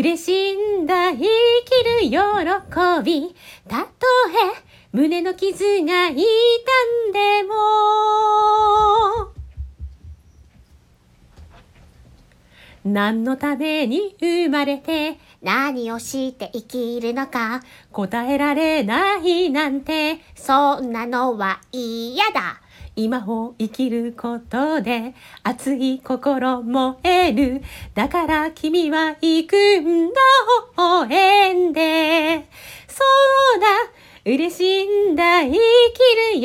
嬉しんだ生きる喜び。たとえ胸の傷が痛んでも。何のために生まれて何をして生きるのか。答えられないなんて。そんなのは嫌だ今を生きることで熱い心燃える。だから君は行くんだ応援で。そうだ嬉しいんだ生きる喜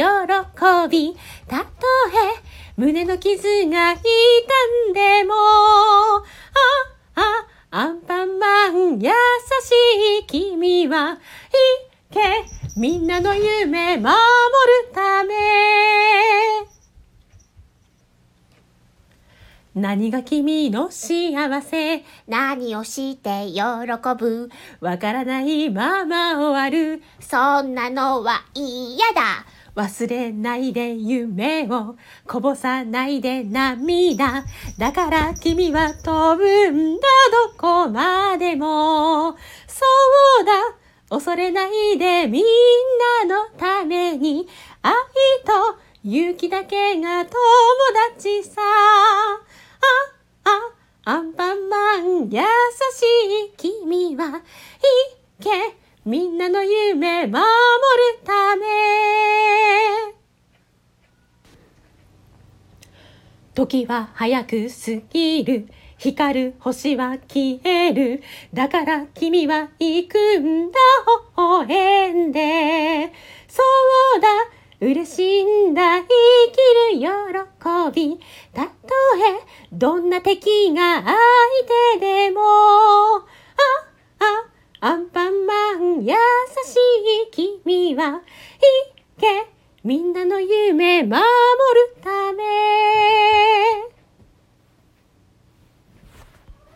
び。たとえ胸の傷が痛んでも。ああアンパンマン優しい君はいけ。みんなの夢守るため。何が君の幸せ？何をして喜ぶ？わからないまま終わる。そんなのは嫌だ。忘れないで夢を。こぼさないで涙。だから君は飛ぶんだ。どこまでも。そうだ。恐れないでみんなのために。愛と勇気だけが友達さああアンパンマン優しいはいけみんなの夢守るため。時は早く過ぎる。光る星は消える。だから君は行くんだ。応援で。そうだ。嬉しいんだ。生きる喜び。たとえどんな敵が相手でも。あけみんなの夢守るため